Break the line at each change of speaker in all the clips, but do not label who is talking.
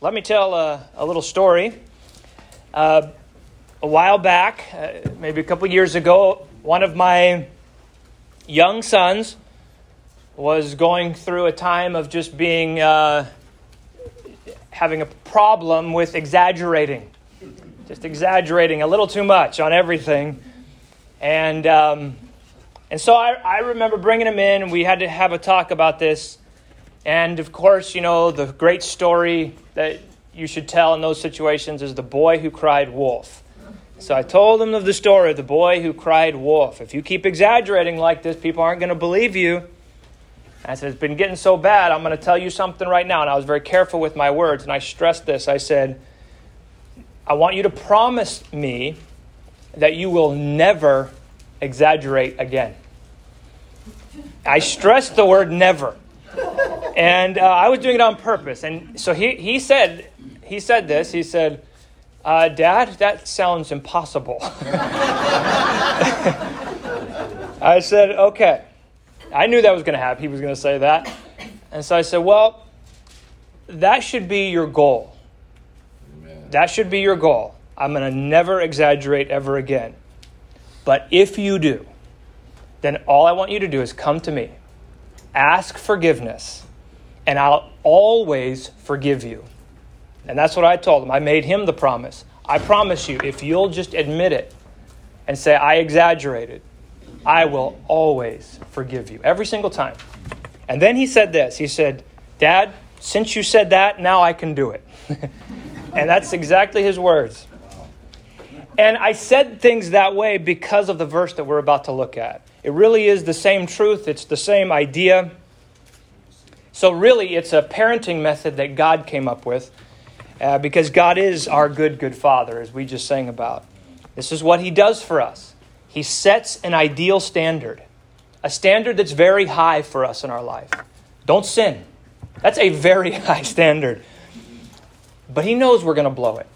let me tell a, a little story. Uh, a while back, uh, maybe a couple years ago, one of my young sons was going through a time of just being uh, having a problem with exaggerating, just exaggerating a little too much on everything, and um, and so I, I remember bringing him in, and we had to have a talk about this. And of course, you know, the great story that you should tell in those situations is the boy who cried wolf. So I told him of the story of the boy who cried wolf. If you keep exaggerating like this, people aren't going to believe you. I said, It's been getting so bad, I'm going to tell you something right now. And I was very careful with my words, and I stressed this. I said, I want you to promise me that you will never exaggerate again. I stressed the word never and uh, I was doing it on purpose. And so he, he said he said this. He said, uh, "Dad, that sounds impossible." I said, "Okay." I knew that was going to happen. He was going to say that, and so I said, "Well, that should be your goal. Amen. That should be your goal. I'm going to never exaggerate ever again. But if you do, then all I want you to do is come to me, ask forgiveness." and I'll always forgive you. And that's what I told him. I made him the promise. I promise you, if you'll just admit it and say, I exaggerated, I will always forgive you. Every single time. And then he said this He said, Dad, since you said that, now I can do it. and that's exactly his words. And I said things that way because of the verse that we're about to look at. It really is the same truth, it's the same idea. So, really, it's a parenting method that God came up with uh, because God is our good, good Father, as we just sang about. This is what He does for us. He sets an ideal standard, a standard that's very high for us in our life. Don't sin. That's a very high standard. But He knows we're going to blow it.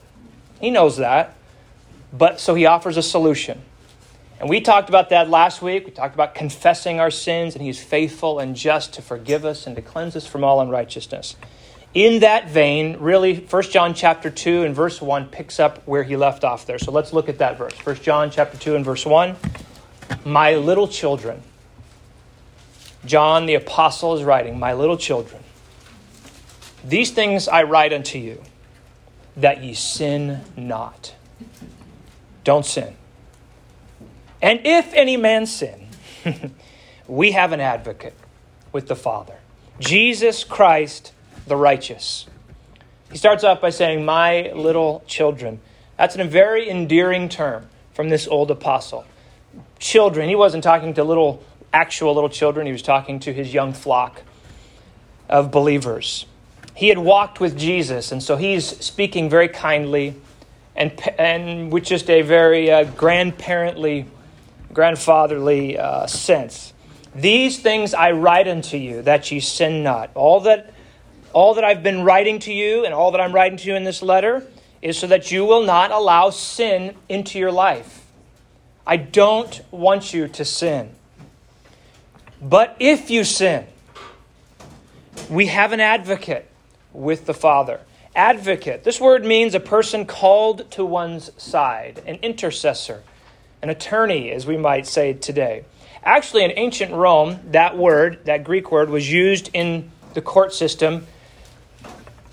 He knows that. But so He offers a solution. And we talked about that last week. We talked about confessing our sins, and He's faithful and just to forgive us and to cleanse us from all unrighteousness. In that vein, really, 1 John chapter 2 and verse 1 picks up where he left off there. So let's look at that verse. 1 John chapter 2 and verse 1. My little children. John the apostle is writing, My little children. These things I write unto you, that ye sin not. Don't sin. And if any man sin, we have an advocate with the Father, Jesus Christ the righteous. He starts off by saying, My little children. That's a very endearing term from this old apostle. Children, he wasn't talking to little, actual little children, he was talking to his young flock of believers. He had walked with Jesus, and so he's speaking very kindly and, and with just a very uh, grandparently grandfatherly uh, sense. These things I write unto you, that ye sin not. All that, all that I've been writing to you, and all that I'm writing to you in this letter, is so that you will not allow sin into your life. I don't want you to sin. But if you sin, we have an advocate with the Father. Advocate. This word means a person called to one's side, an intercessor an attorney, as we might say today. Actually, in ancient Rome, that word, that Greek word, was used in the court system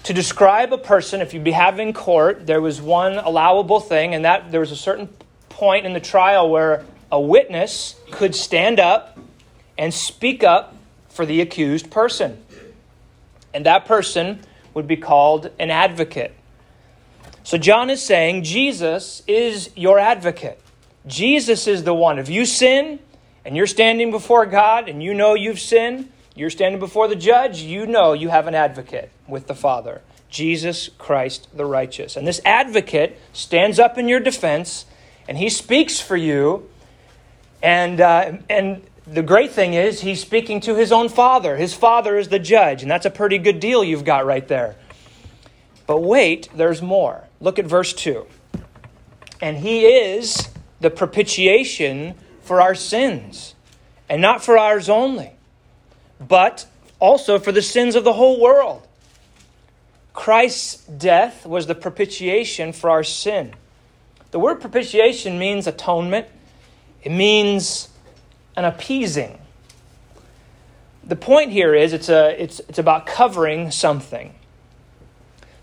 to describe a person. If you'd be having court, there was one allowable thing, and that there was a certain point in the trial where a witness could stand up and speak up for the accused person. And that person would be called an advocate. So John is saying Jesus is your advocate. Jesus is the one. If you sin and you're standing before God and you know you've sinned, you're standing before the judge, you know you have an advocate with the Father, Jesus Christ the righteous. And this advocate stands up in your defense and he speaks for you. And, uh, and the great thing is, he's speaking to his own father. His father is the judge, and that's a pretty good deal you've got right there. But wait, there's more. Look at verse 2. And he is the propitiation for our sins, and not for ours only, but also for the sins of the whole world. Christ's death was the propitiation for our sin. The word propitiation means atonement, it means an appeasing. The point here is it's, a, it's, it's about covering something.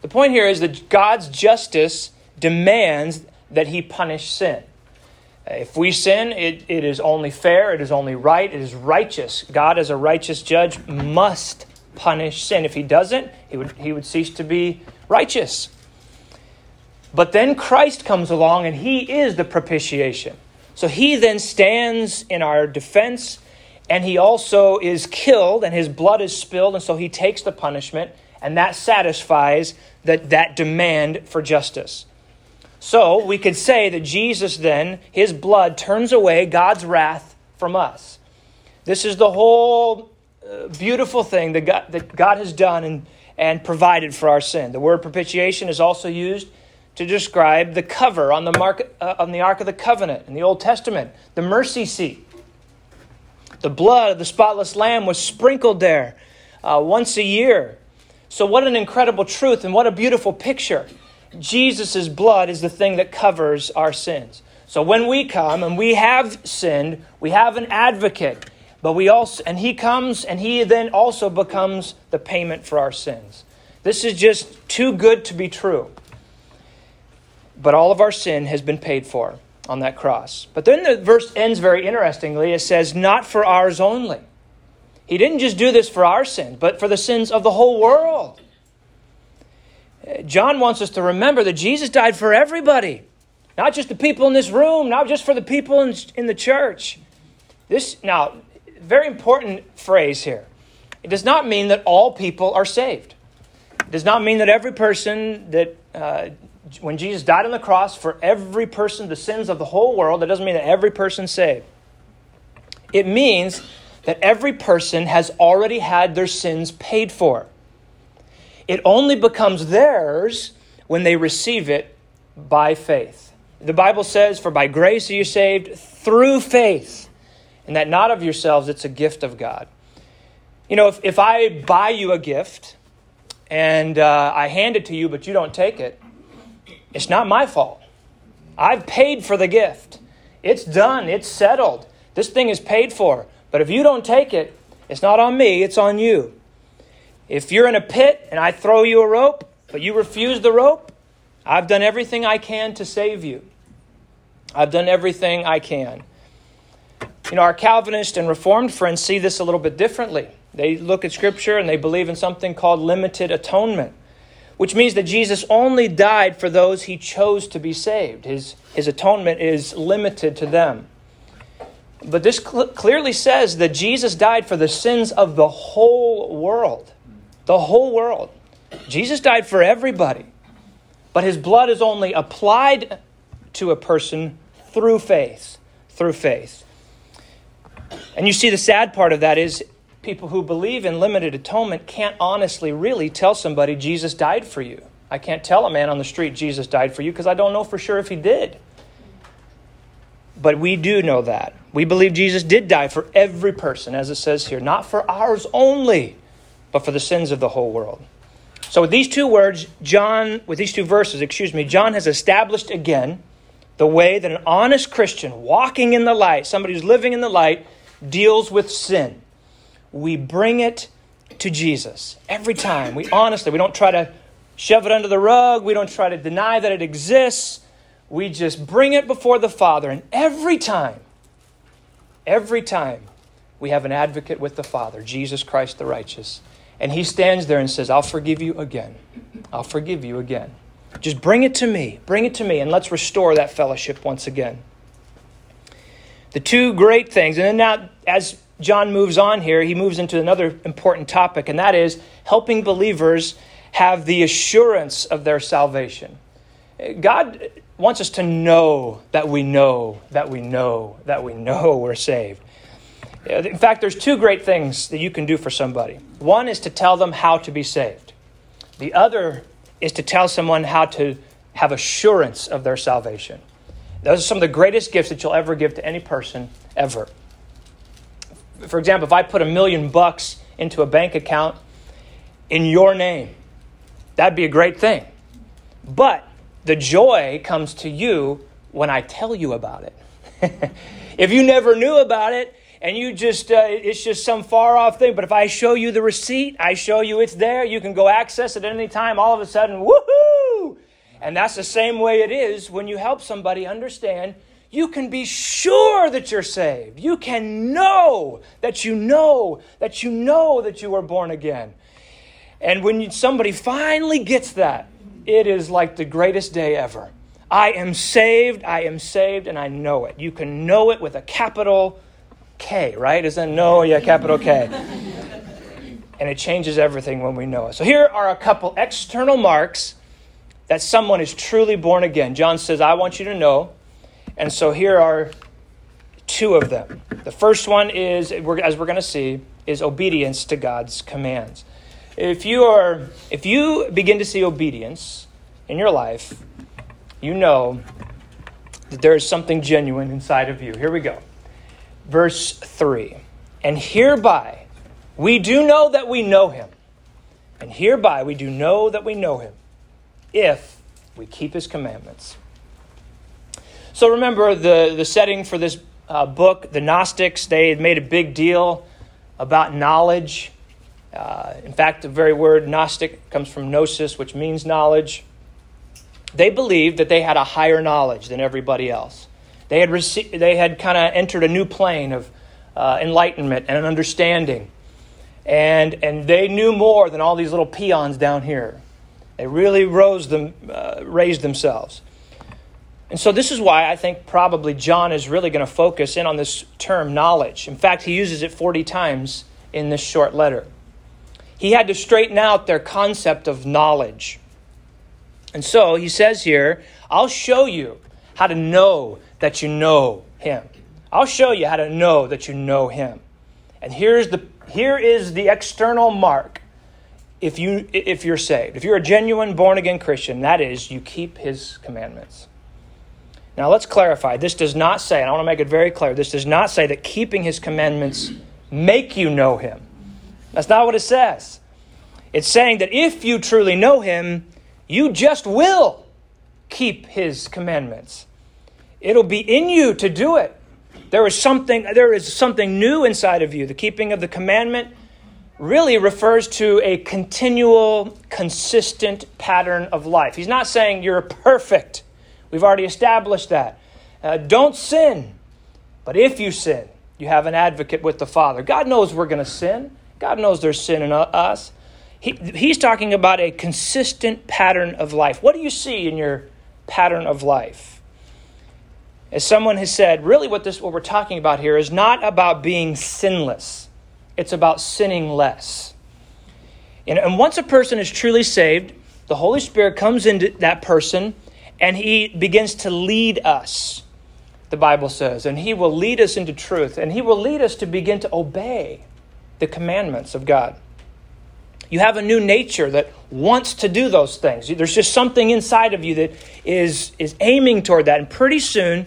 The point here is that God's justice demands that he punish sin. If we sin, it, it is only fair, it is only right, it is righteous. God, as a righteous judge, must punish sin. If he doesn't, he would, he would cease to be righteous. But then Christ comes along and he is the propitiation. So he then stands in our defense and he also is killed and his blood is spilled and so he takes the punishment and that satisfies that, that demand for justice. So we could say that Jesus then, his blood turns away God's wrath from us. This is the whole uh, beautiful thing that God, that God has done and, and provided for our sin. The word propitiation is also used to describe the cover on the, mark, uh, on the Ark of the Covenant in the Old Testament, the mercy seat. The blood of the spotless lamb was sprinkled there uh, once a year. So, what an incredible truth and what a beautiful picture. Jesus' blood is the thing that covers our sins. So when we come and we have sinned, we have an advocate, but we also and he comes and he then also becomes the payment for our sins. This is just too good to be true. But all of our sin has been paid for on that cross. But then the verse ends very interestingly. It says, Not for ours only. He didn't just do this for our sins, but for the sins of the whole world. John wants us to remember that Jesus died for everybody, not just the people in this room, not just for the people in, in the church. This, now, very important phrase here. It does not mean that all people are saved. It does not mean that every person that, uh, when Jesus died on the cross for every person, the sins of the whole world, that doesn't mean that every person's saved. It means that every person has already had their sins paid for. It only becomes theirs when they receive it by faith. The Bible says, For by grace are you saved through faith, and that not of yourselves, it's a gift of God. You know, if, if I buy you a gift and uh, I hand it to you, but you don't take it, it's not my fault. I've paid for the gift. It's done, it's settled. This thing is paid for. But if you don't take it, it's not on me, it's on you. If you're in a pit and I throw you a rope, but you refuse the rope, I've done everything I can to save you. I've done everything I can. You know, our Calvinist and Reformed friends see this a little bit differently. They look at Scripture and they believe in something called limited atonement, which means that Jesus only died for those he chose to be saved. His, his atonement is limited to them. But this cl- clearly says that Jesus died for the sins of the whole world the whole world. Jesus died for everybody, but his blood is only applied to a person through faith. Through faith. And you see, the sad part of that is people who believe in limited atonement can't honestly really tell somebody Jesus died for you. I can't tell a man on the street Jesus died for you because I don't know for sure if he did. But we do know that. We believe Jesus did die for every person, as it says here, not for ours only, but for the sins of the whole world. So with these two words, John, with these two verses, excuse me, John has established again the way that an honest Christian walking in the light, somebody who's living in the light, deals with sin. We bring it to Jesus every time. We honestly, we don't try to shove it under the rug, we don't try to deny that it exists. We just bring it before the Father, and every time, every time, we have an advocate with the Father, Jesus Christ the righteous. And he stands there and says, I'll forgive you again. I'll forgive you again. Just bring it to me. Bring it to me, and let's restore that fellowship once again. The two great things, and then now, as John moves on here, he moves into another important topic, and that is helping believers have the assurance of their salvation. God wants us to know that we know, that we know, that we know we're saved. In fact, there's two great things that you can do for somebody. One is to tell them how to be saved. The other is to tell someone how to have assurance of their salvation. Those are some of the greatest gifts that you'll ever give to any person, ever. For example, if I put a million bucks into a bank account in your name, That'd be a great thing. But the joy comes to you when I tell you about it. if you never knew about it, and you just uh, it's just some far off thing but if i show you the receipt i show you it's there you can go access it at any time all of a sudden woohoo and that's the same way it is when you help somebody understand you can be sure that you're saved. You can know that you know that you know that you were born again. And when somebody finally gets that, it is like the greatest day ever. I am saved, I am saved, and I know it. You can know it with a capital K, right? Isn't no? Yeah, capital K. and it changes everything when we know it. So here are a couple external marks that someone is truly born again. John says, I want you to know and so here are two of them. The first one is, as we're going to see, is obedience to God's commands. If you are, if you begin to see obedience in your life, you know that there is something genuine inside of you. Here we go. Verse 3. And hereby we do know that we know him. And hereby we do know that we know him if we keep his commandments. So remember the, the setting for this uh, book, the Gnostics, they had made a big deal about knowledge. Uh, in fact, the very word Gnostic comes from gnosis, which means knowledge. They believed that they had a higher knowledge than everybody else. They had, rece- they had kind of entered a new plane of uh, enlightenment and an understanding. And, and they knew more than all these little peons down here. They really rose them, uh, raised themselves. And so, this is why I think probably John is really going to focus in on this term knowledge. In fact, he uses it 40 times in this short letter. He had to straighten out their concept of knowledge. And so, he says here, I'll show you how to know that you know him. I'll show you how to know that you know him. And here's the, here is the external mark if, you, if you're saved. If you're a genuine born again Christian, that is, you keep his commandments. Now let's clarify. This does not say, and I want to make it very clear, this does not say that keeping his commandments make you know him. That's not what it says. It's saying that if you truly know him, you just will keep his commandments. It'll be in you to do it. There is something there is something new inside of you. The keeping of the commandment really refers to a continual consistent pattern of life. He's not saying you're perfect. We've already established that. Uh, don't sin. But if you sin, you have an advocate with the Father. God knows we're going to sin. God knows there's sin in us. He, he's talking about a consistent pattern of life. What do you see in your pattern of life? As someone has said, really what this what we're talking about here is not about being sinless. It's about sinning less. And, and once a person is truly saved, the Holy Spirit comes into that person and he begins to lead us, the Bible says, and he will lead us into truth, and he will lead us to begin to obey the commandments of God. You have a new nature that wants to do those things. There's just something inside of you that is, is aiming toward that. And pretty soon,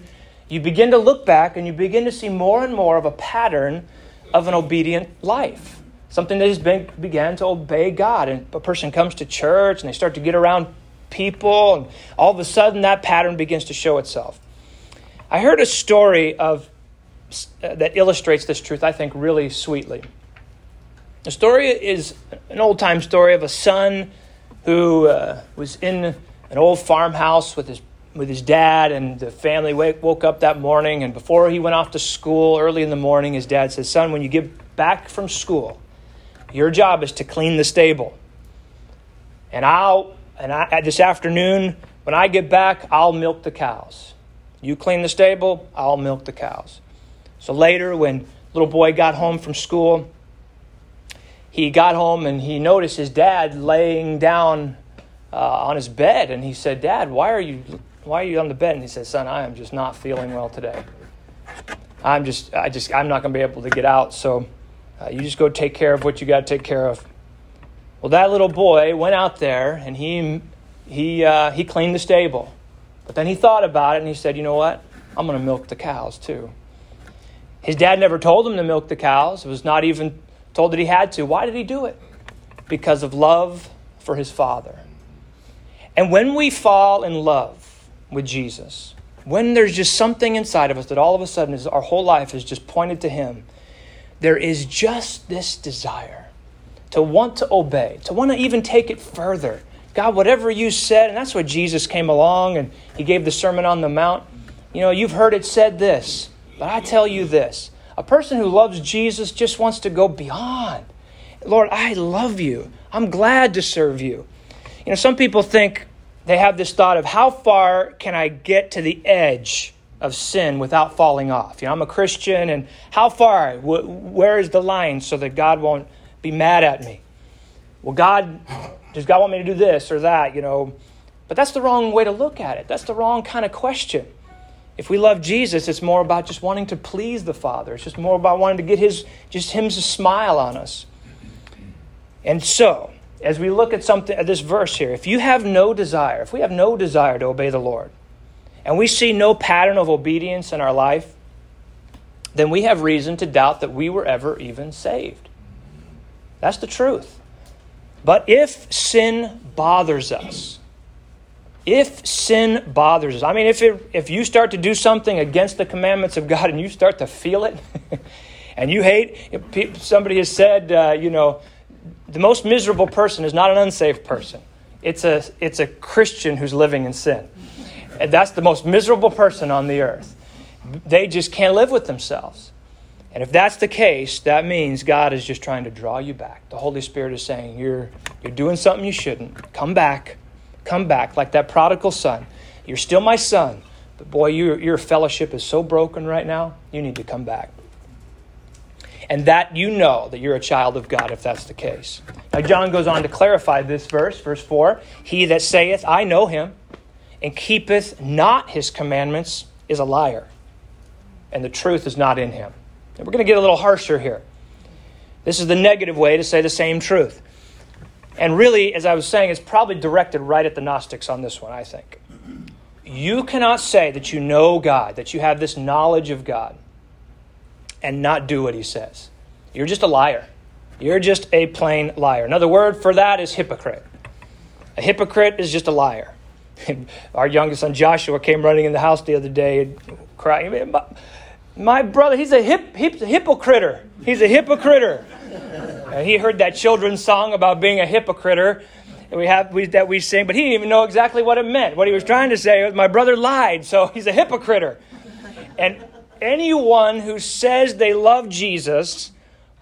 you begin to look back and you begin to see more and more of a pattern of an obedient life. Something that has been, began to obey God. And a person comes to church and they start to get around people, and all of a sudden that pattern begins to show itself. I heard a story of uh, that illustrates this truth, I think, really sweetly. The story is an old time story of a son who uh, was in an old farmhouse with his with his dad, and the family wake, woke up that morning. And before he went off to school early in the morning, his dad said, "Son, when you get back from school, your job is to clean the stable, and I'll and I, this afternoon, when I get back, I'll milk the cows. You clean the stable, I'll milk the cows. So later, when little boy got home from school, he got home and he noticed his dad laying down uh, on his bed, and he said, "Dad, why are you why are you on the bed?" And he said, "Son, I am just not feeling well today. I'm just I just I'm not going to be able to get out. So uh, you just go take care of what you got to take care of." Well, that little boy went out there and he, he, uh, he cleaned the stable. But then he thought about it and he said, you know what? I'm going to milk the cows too. His dad never told him to milk the cows. It was not even told that he had to. Why did he do it? Because of love for his father. And when we fall in love with Jesus, when there's just something inside of us that all of a sudden is our whole life is just pointed to Him, there is just this desire to want to obey, to want to even take it further. God, whatever you said, and that's what Jesus came along and He gave the Sermon on the Mount. You know, you've heard it said this, but I tell you this. A person who loves Jesus just wants to go beyond. Lord, I love you. I'm glad to serve you. You know, some people think they have this thought of how far can I get to the edge of sin without falling off? You know, I'm a Christian, and how far? Where is the line so that God won't be mad at me? Well, God, does God want me to do this or that? You know, but that's the wrong way to look at it. That's the wrong kind of question. If we love Jesus, it's more about just wanting to please the Father. It's just more about wanting to get his just him to smile on us. And so, as we look at something at this verse here, if you have no desire, if we have no desire to obey the Lord, and we see no pattern of obedience in our life, then we have reason to doubt that we were ever even saved. That's the truth. But if sin bothers us, if sin bothers us, I mean, if, it, if you start to do something against the commandments of God and you start to feel it, and you hate, somebody has said, uh, you know, the most miserable person is not an unsaved person. It's a, it's a Christian who's living in sin. And that's the most miserable person on the earth. They just can't live with themselves. And if that's the case, that means God is just trying to draw you back. The Holy Spirit is saying, You're, you're doing something you shouldn't. Come back. Come back. Like that prodigal son. You're still my son. But boy, your, your fellowship is so broken right now, you need to come back and that you know that you're a child of God if that's the case. Now, John goes on to clarify this verse, verse 4 He that saith, I know him, and keepeth not his commandments is a liar, and the truth is not in him. And we're going to get a little harsher here. This is the negative way to say the same truth. And really, as I was saying, it's probably directed right at the Gnostics on this one, I think. You cannot say that you know God, that you have this knowledge of God and not do what he says. You're just a liar. You're just a plain liar. Another word for that is hypocrite. A hypocrite is just a liar. Our youngest son Joshua came running in the house the other day crying, My brother, he's a, hip, hip. He's a hypocrite. and he heard that children's song about being a hypocrite we have we, that we sing, but he didn't even know exactly what it meant. What he was trying to say was, My brother lied, so he's a hypocrite. And anyone who says they love Jesus,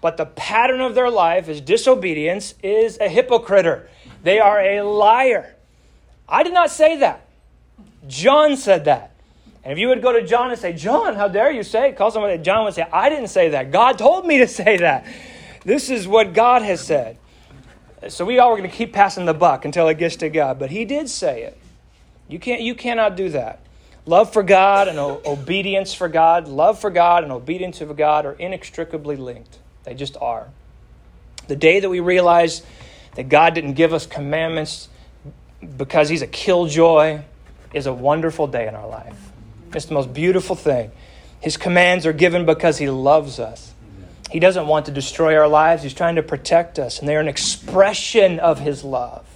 but the pattern of their life is disobedience, is a hypocrite. They are a liar. I did not say that. John said that. And if you would go to John and say, John, how dare you say, it? call somebody, John would say, I didn't say that. God told me to say that. This is what God has said. So we all are going to keep passing the buck until it gets to God. But he did say it. You, can't, you cannot do that. Love for God and obedience for God, love for God and obedience for God are inextricably linked. They just are. The day that we realize that God didn't give us commandments because He's a killjoy is a wonderful day in our life. It's the most beautiful thing. His commands are given because He loves us. He doesn't want to destroy our lives, He's trying to protect us, and they're an expression of His love.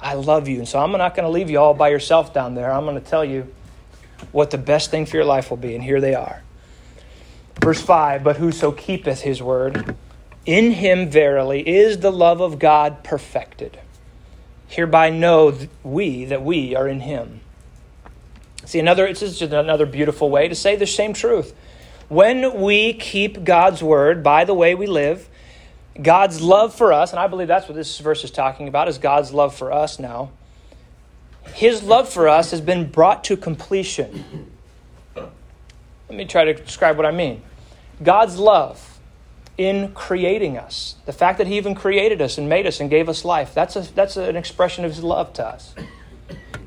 I love you. And so I'm not going to leave you all by yourself down there. I'm going to tell you what the best thing for your life will be. And here they are. Verse 5 But whoso keepeth his word, in him verily is the love of God perfected. Hereby know we that we are in him. See, another, it's just another beautiful way to say the same truth. When we keep God's word by the way we live, God's love for us, and I believe that's what this verse is talking about, is God's love for us now. His love for us has been brought to completion. Let me try to describe what I mean. God's love in creating us, the fact that He even created us and made us and gave us life, that's, a, that's an expression of His love to us.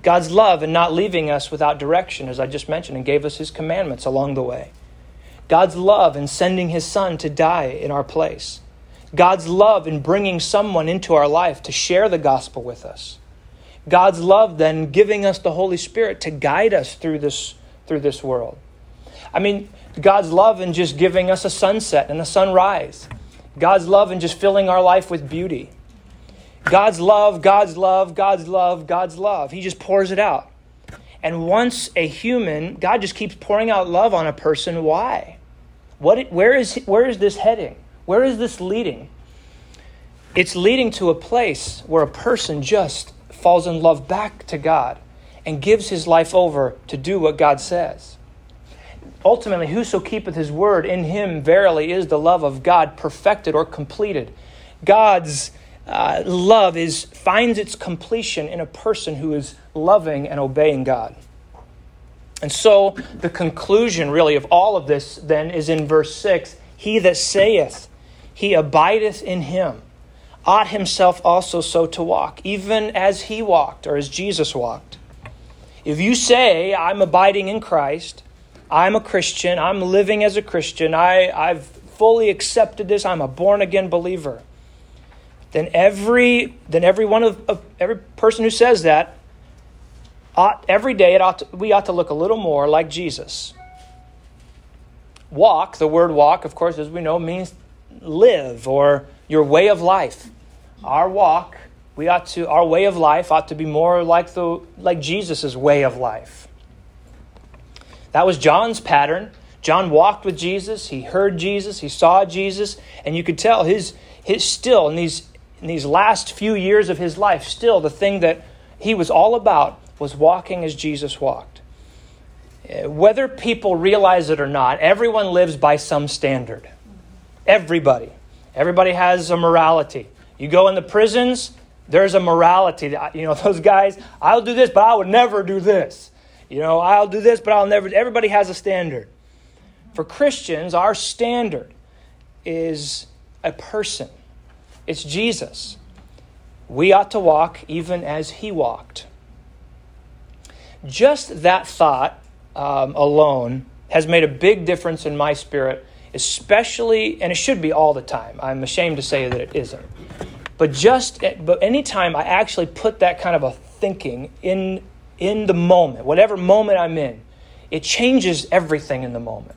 God's love in not leaving us without direction, as I just mentioned, and gave us His commandments along the way. God's love in sending His Son to die in our place. God's love in bringing someone into our life to share the gospel with us. God's love then giving us the Holy Spirit to guide us through this, through this world. I mean, God's love in just giving us a sunset and a sunrise. God's love in just filling our life with beauty. God's love, God's love, God's love, God's love. He just pours it out. And once a human, God just keeps pouring out love on a person. Why? What, where, is, where is this heading? Where is this leading? It's leading to a place where a person just falls in love back to God and gives his life over to do what God says. Ultimately, whoso keepeth his word, in him verily is the love of God perfected or completed. God's uh, love is, finds its completion in a person who is loving and obeying God. And so, the conclusion really of all of this then is in verse 6 He that saith, He abideth in him, ought himself also so to walk, even as he walked, or as Jesus walked. If you say, I'm abiding in Christ, I'm a Christian, I'm living as a Christian, I, I've fully accepted this, I'm a born again believer, then every, then every one of, of every person who says that, ought, every day it ought to, we ought to look a little more like Jesus. Walk, the word walk, of course, as we know, means live or your way of life. Our walk we ought to our way of life ought to be more like the like Jesus' way of life. That was John's pattern. John walked with Jesus, he heard Jesus, he saw Jesus, and you could tell his his still in these in these last few years of his life, still the thing that he was all about was walking as Jesus walked. Eh, whether people realize it or not, everyone lives by some standard. Everybody. Everybody has a morality. You go in the prisons, there's a morality you know, those guys, I'll do this, but I would never do this. You know, I'll do this, but I'll never. Everybody has a standard. For Christians, our standard is a person, it's Jesus. We ought to walk even as he walked. Just that thought um, alone has made a big difference in my spirit, especially, and it should be all the time. I'm ashamed to say that it isn't. But just but anytime I actually put that kind of a thinking in in the moment, whatever moment I'm in, it changes everything in the moment.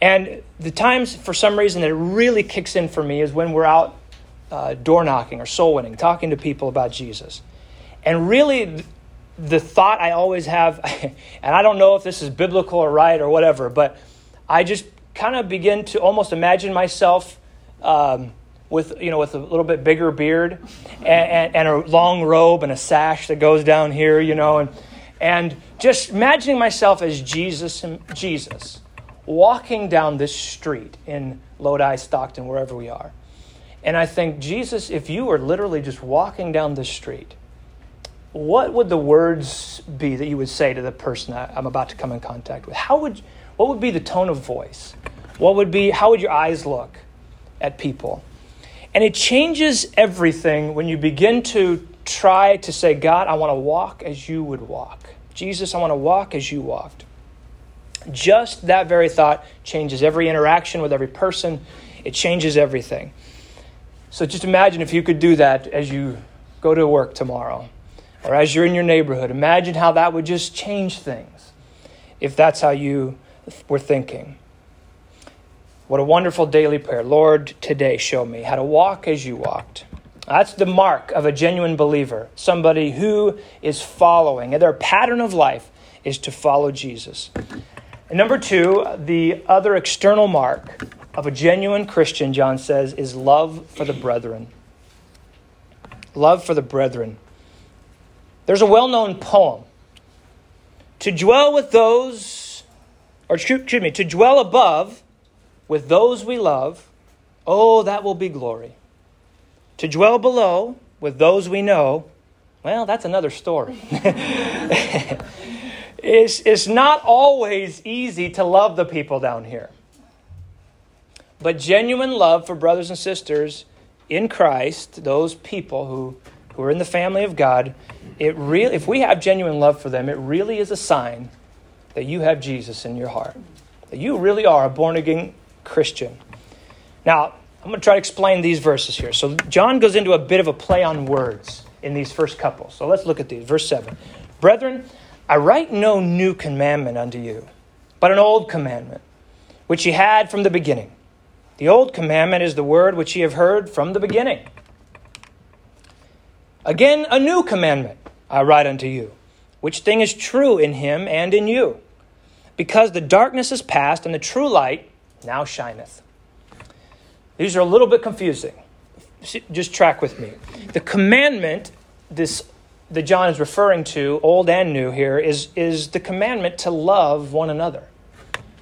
And the times, for some reason, that it really kicks in for me is when we're out uh, door knocking or soul winning, talking to people about Jesus. And really, the thought I always have, and I don't know if this is biblical or right or whatever, but I just kind of begin to almost imagine myself um, with you know with a little bit bigger beard and, and, and, a long robe and a sash that goes down here, you know, and and just imagining myself as Jesus Jesus walking down this street in Lodi, Stockton, wherever we are. And I think, Jesus, if you were literally just walking down this street, what would the words be that you would say to the person I'm about to come in contact with? How would, what would be the tone of voice? What would be, how would your eyes look at people? And it changes everything when you begin to try to say, God, I want to walk as you would walk. Jesus, I want to walk as you walked. Just that very thought changes every interaction with every person, it changes everything. So just imagine if you could do that as you go to work tomorrow or as you're in your neighborhood. Imagine how that would just change things if that's how you were thinking. What a wonderful daily prayer. Lord, today show me how to walk as you walked. That's the mark of a genuine believer, somebody who is following. And their pattern of life is to follow Jesus. And number two, the other external mark of a genuine Christian, John says, is love for the brethren. Love for the brethren. There's a well known poem. To dwell with those, or excuse me, to dwell above with those we love, oh, that will be glory. To dwell below with those we know, well, that's another story. it's, it's not always easy to love the people down here. But genuine love for brothers and sisters in Christ, those people who, who are in the family of God, it really, if we have genuine love for them, it really is a sign that you have Jesus in your heart. That you really are a born again Christian. Now, I'm going to try to explain these verses here. So, John goes into a bit of a play on words in these first couple. So, let's look at these. Verse 7 Brethren, I write no new commandment unto you, but an old commandment, which ye had from the beginning. The old commandment is the word which ye have heard from the beginning. Again, a new commandment I write unto you, which thing is true in him and in you, because the darkness is past and the true light now shineth. These are a little bit confusing. Just track with me. The commandment, this that John is referring to, old and new here, is, is the commandment to love one another.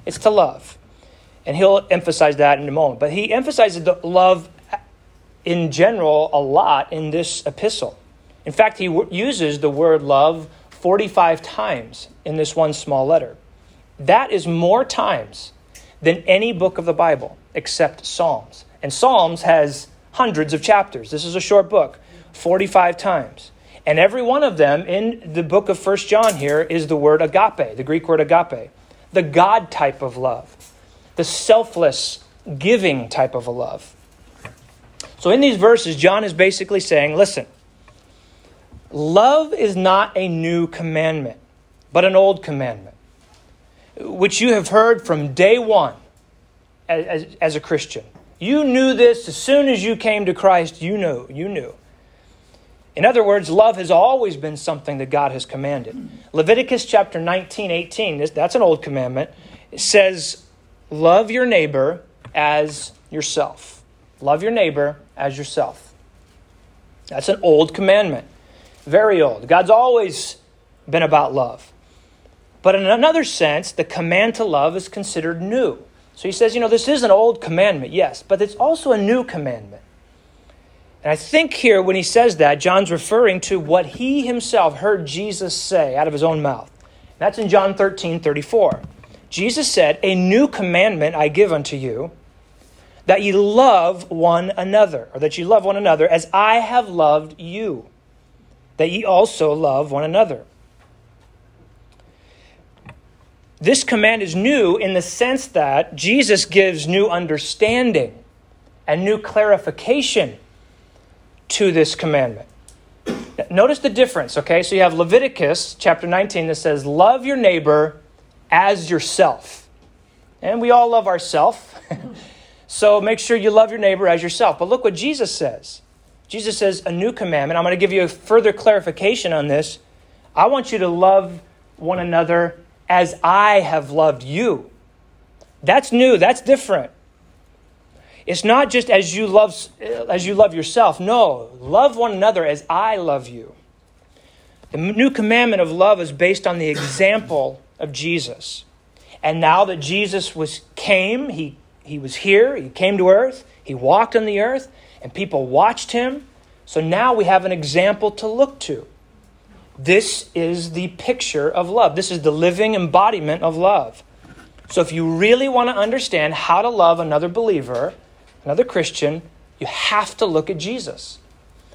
It's to love. And he'll emphasize that in a moment. But he emphasizes the love in general a lot in this epistle. In fact, he uses the word love 45 times in this one small letter. That is more times than any book of the Bible except Psalms. And Psalms has hundreds of chapters. This is a short book, 45 times. And every one of them in the book of First John here is the word agape, the Greek word agape, the God type of love, the selfless, giving type of a love. So in these verses, John is basically saying listen, love is not a new commandment, but an old commandment, which you have heard from day one as, as, as a Christian. You knew this as soon as you came to Christ, you knew, you knew. In other words, love has always been something that God has commanded. Leviticus chapter 19, 18, that's an old commandment. It says, Love your neighbor as yourself. Love your neighbor as yourself. That's an old commandment. Very old. God's always been about love. But in another sense, the command to love is considered new. So he says, you know, this is an old commandment, yes, but it's also a new commandment. And I think here, when he says that, John's referring to what he himself heard Jesus say out of his own mouth. That's in John 13 34. Jesus said, A new commandment I give unto you, that ye love one another, or that ye love one another as I have loved you, that ye also love one another. This command is new in the sense that Jesus gives new understanding and new clarification to this commandment. Notice the difference, okay? So you have Leviticus chapter 19 that says, Love your neighbor as yourself. And we all love ourselves. so make sure you love your neighbor as yourself. But look what Jesus says. Jesus says, A new commandment. I'm going to give you a further clarification on this. I want you to love one another as I have loved you. That's new, that's different. It's not just as you love as you love yourself. No, love one another as I love you. The new commandment of love is based on the example of Jesus. And now that Jesus was came, he he was here, he came to earth, he walked on the earth, and people watched him. So now we have an example to look to. This is the picture of love. This is the living embodiment of love. So if you really want to understand how to love another believer, another Christian, you have to look at Jesus.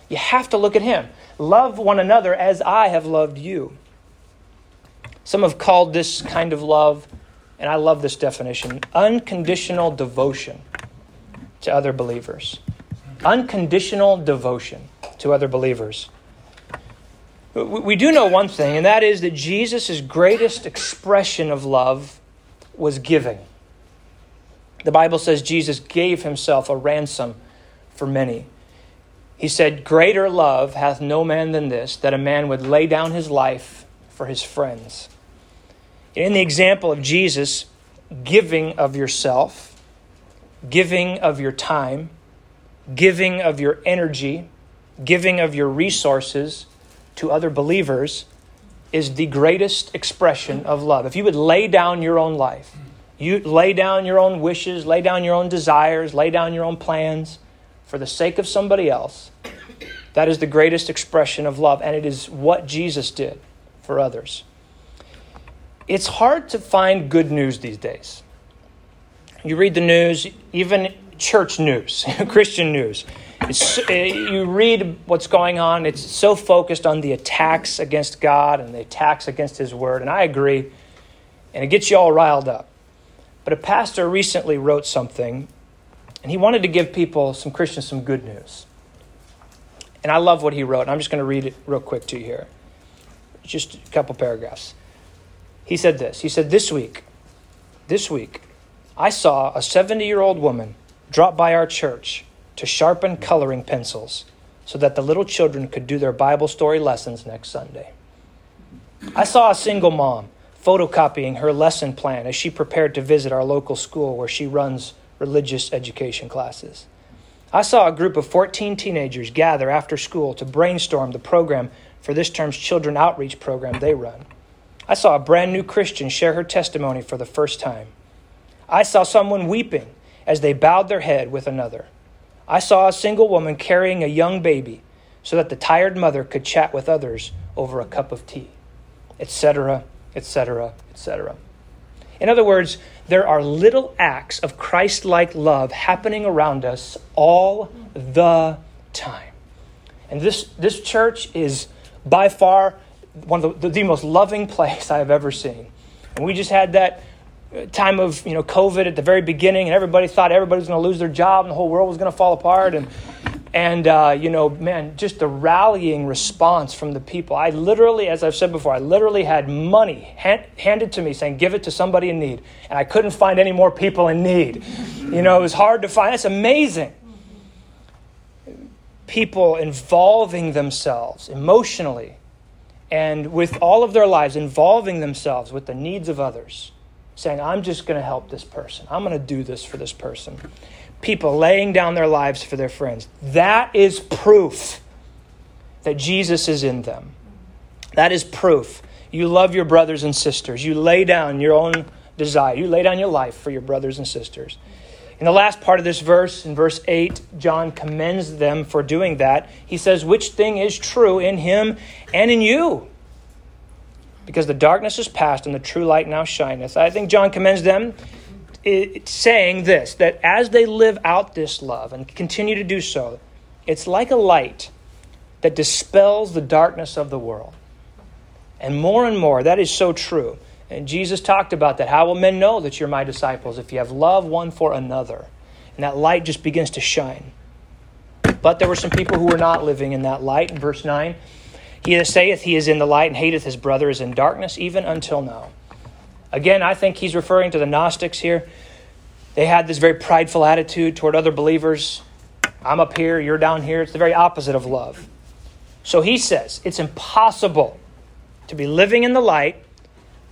You have to look at him. Love one another as I have loved you. Some have called this kind of love, and I love this definition unconditional devotion to other believers. Unconditional devotion to other believers. We do know one thing, and that is that Jesus' greatest expression of love was giving. The Bible says Jesus gave himself a ransom for many. He said, Greater love hath no man than this, that a man would lay down his life for his friends. In the example of Jesus, giving of yourself, giving of your time, giving of your energy, giving of your resources to other believers is the greatest expression of love. If you would lay down your own life, you lay down your own wishes, lay down your own desires, lay down your own plans for the sake of somebody else. That is the greatest expression of love, and it is what Jesus did for others. It's hard to find good news these days. You read the news, even church news, Christian news. It's, eh, you read what's going on, it's so focused on the attacks against God and the attacks against His Word, and I agree, and it gets you all riled up. But a pastor recently wrote something, and he wanted to give people, some Christians, some good news. And I love what he wrote. And I'm just going to read it real quick to you here. Just a couple paragraphs. He said this He said, This week, this week, I saw a 70 year old woman drop by our church to sharpen coloring pencils so that the little children could do their Bible story lessons next Sunday. I saw a single mom photocopying her lesson plan as she prepared to visit our local school where she runs religious education classes. I saw a group of 14 teenagers gather after school to brainstorm the program for this term's children outreach program they run. I saw a brand new Christian share her testimony for the first time. I saw someone weeping as they bowed their head with another. I saw a single woman carrying a young baby so that the tired mother could chat with others over a cup of tea, etc., etc., etc. In other words, there are little acts of Christ like love happening around us all the time. And this, this church is by far one of the, the, most loving place I have ever seen. And we just had that time of you know COVID at the very beginning, and everybody thought everybody was going to lose their job and the whole world was going to fall apart. And and, uh, you know, man, just the rallying response from the people. I literally, as I've said before, I literally had money hand, handed to me saying, give it to somebody in need. And I couldn't find any more people in need. You know, it was hard to find. It's amazing. People involving themselves emotionally and with all of their lives, involving themselves with the needs of others, saying, I'm just going to help this person. I'm going to do this for this person people laying down their lives for their friends. That is proof that Jesus is in them. That is proof. You love your brothers and sisters. You lay down your own desire. You lay down your life for your brothers and sisters. In the last part of this verse, in verse 8, John commends them for doing that. He says, Which thing is true in him and in you? Because the darkness is past and the true light now shineth. I think John commends them saying this that as they live out this love and continue to do so, it's like a light that dispels the darkness of the world. And more and more, that is so true. And Jesus talked about that. How will men know that you're my disciples if you have love one for another? And that light just begins to shine. But there were some people who were not living in that light. In verse 9, he that saith he is in the light and hateth his brother is in darkness, even until now. Again, I think he's referring to the Gnostics here. They had this very prideful attitude toward other believers. I'm up here, you're down here. It's the very opposite of love. So he says it's impossible to be living in the light,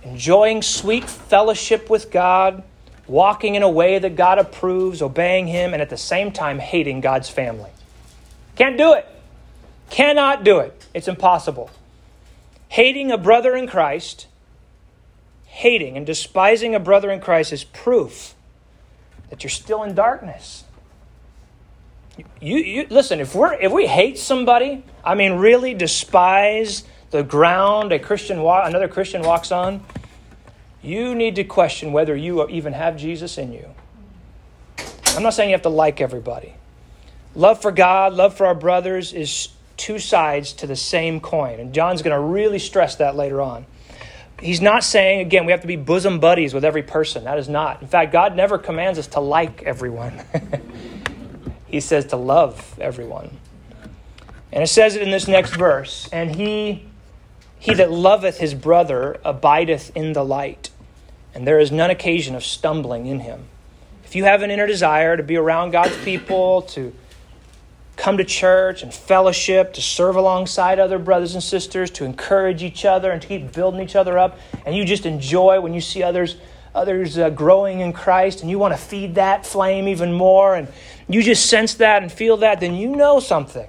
enjoying sweet fellowship with God, walking in a way that God approves, obeying Him, and at the same time hating God's family. Can't do it. Cannot do it. It's impossible. Hating a brother in Christ hating and despising a brother in Christ is proof that you're still in darkness. You, you listen, if we're if we hate somebody, I mean really despise the ground a Christian another Christian walks on, you need to question whether you even have Jesus in you. I'm not saying you have to like everybody. Love for God, love for our brothers is two sides to the same coin. And John's going to really stress that later on. He's not saying, again, we have to be bosom buddies with every person. That is not. In fact, God never commands us to like everyone, He says to love everyone. And it says it in this next verse and he, he that loveth his brother abideth in the light, and there is none occasion of stumbling in him. If you have an inner desire to be around God's people, to come to church and fellowship, to serve alongside other brothers and sisters, to encourage each other and to keep building each other up. And you just enjoy when you see others others uh, growing in Christ and you want to feed that flame even more and you just sense that and feel that, then you know something.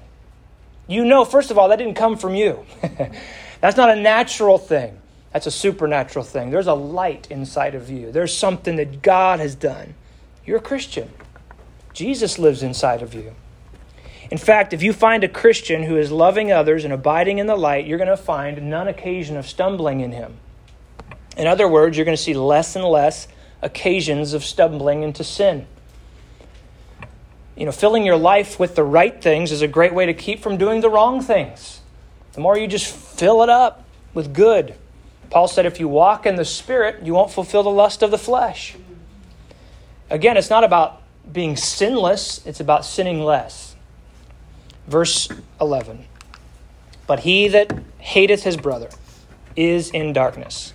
You know, first of all, that didn't come from you. That's not a natural thing. That's a supernatural thing. There's a light inside of you. There's something that God has done. You're a Christian. Jesus lives inside of you. In fact, if you find a Christian who is loving others and abiding in the light, you're going to find none occasion of stumbling in him. In other words, you're going to see less and less occasions of stumbling into sin. You know, filling your life with the right things is a great way to keep from doing the wrong things. The more you just fill it up with good. Paul said, if you walk in the Spirit, you won't fulfill the lust of the flesh. Again, it's not about being sinless, it's about sinning less. Verse 11 But he that hateth his brother is in darkness,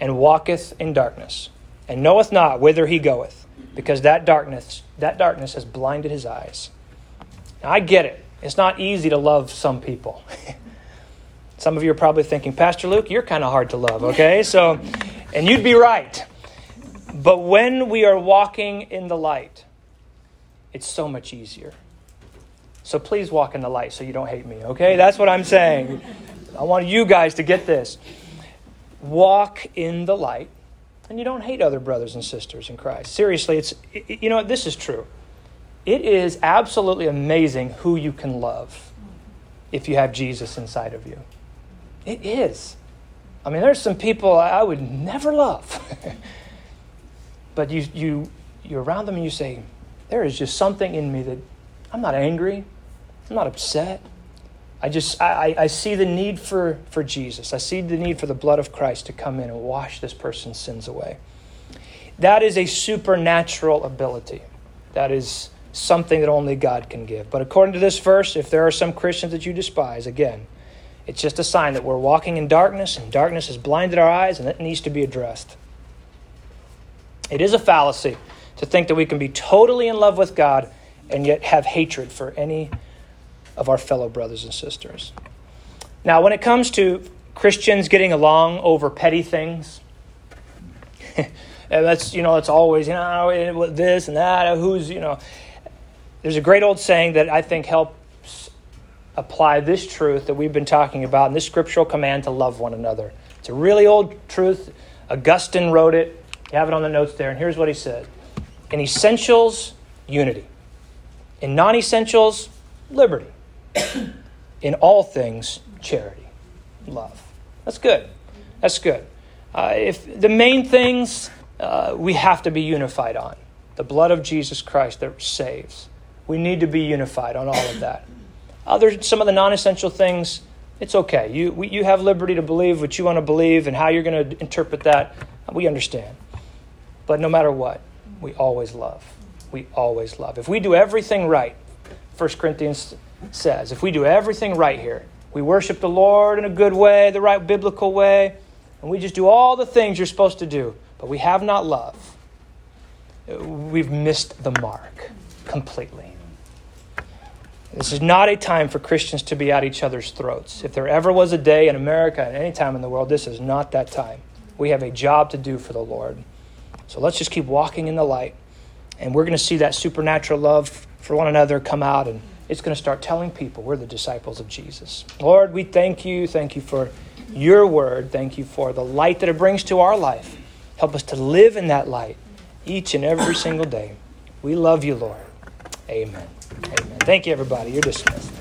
and walketh in darkness, and knoweth not whither he goeth, because that darkness, that darkness has blinded his eyes. Now, I get it. It's not easy to love some people. some of you are probably thinking, Pastor Luke, you're kind of hard to love, okay? So, and you'd be right. But when we are walking in the light, it's so much easier. So please walk in the light so you don't hate me, okay? That's what I'm saying. I want you guys to get this. Walk in the light, and you don't hate other brothers and sisters in Christ. Seriously, it's you know this is true. It is absolutely amazing who you can love if you have Jesus inside of you. It is. I mean, there's some people I would never love. but you, you, you're around them and you say, there is just something in me that I'm not angry, I'm not upset. I just, I, I see the need for, for Jesus. I see the need for the blood of Christ to come in and wash this person's sins away. That is a supernatural ability. That is something that only God can give. But according to this verse, if there are some Christians that you despise, again, it's just a sign that we're walking in darkness and darkness has blinded our eyes and it needs to be addressed. It is a fallacy to think that we can be totally in love with God and yet have hatred for any of our fellow brothers and sisters. Now, when it comes to Christians getting along over petty things, and that's you know that's always you know oh, this and that uh, who's you know there's a great old saying that I think helps apply this truth that we've been talking about in this scriptural command to love one another. It's a really old truth. Augustine wrote it. You have it on the notes there. And here's what he said In essentials, unity. In non essentials, liberty. In all things, charity, love. That's good. That's good. Uh, if the main things uh, we have to be unified on the blood of Jesus Christ that saves. We need to be unified on all of that. Other some of the non-essential things, it's okay. You we, you have liberty to believe what you want to believe and how you're going to interpret that. We understand. But no matter what, we always love. We always love. If we do everything right, 1 Corinthians says, if we do everything right here, we worship the Lord in a good way, the right biblical way, and we just do all the things you're supposed to do, but we have not love, we've missed the mark completely. This is not a time for Christians to be at each other's throats. If there ever was a day in America and any time in the world, this is not that time. We have a job to do for the Lord. So let's just keep walking in the light. And we're going to see that supernatural love for one another come out, and it's going to start telling people we're the disciples of Jesus. Lord, we thank you. Thank you for your word. Thank you for the light that it brings to our life. Help us to live in that light each and every single day. We love you, Lord. Amen. Amen. Thank you, everybody. You're dismissed.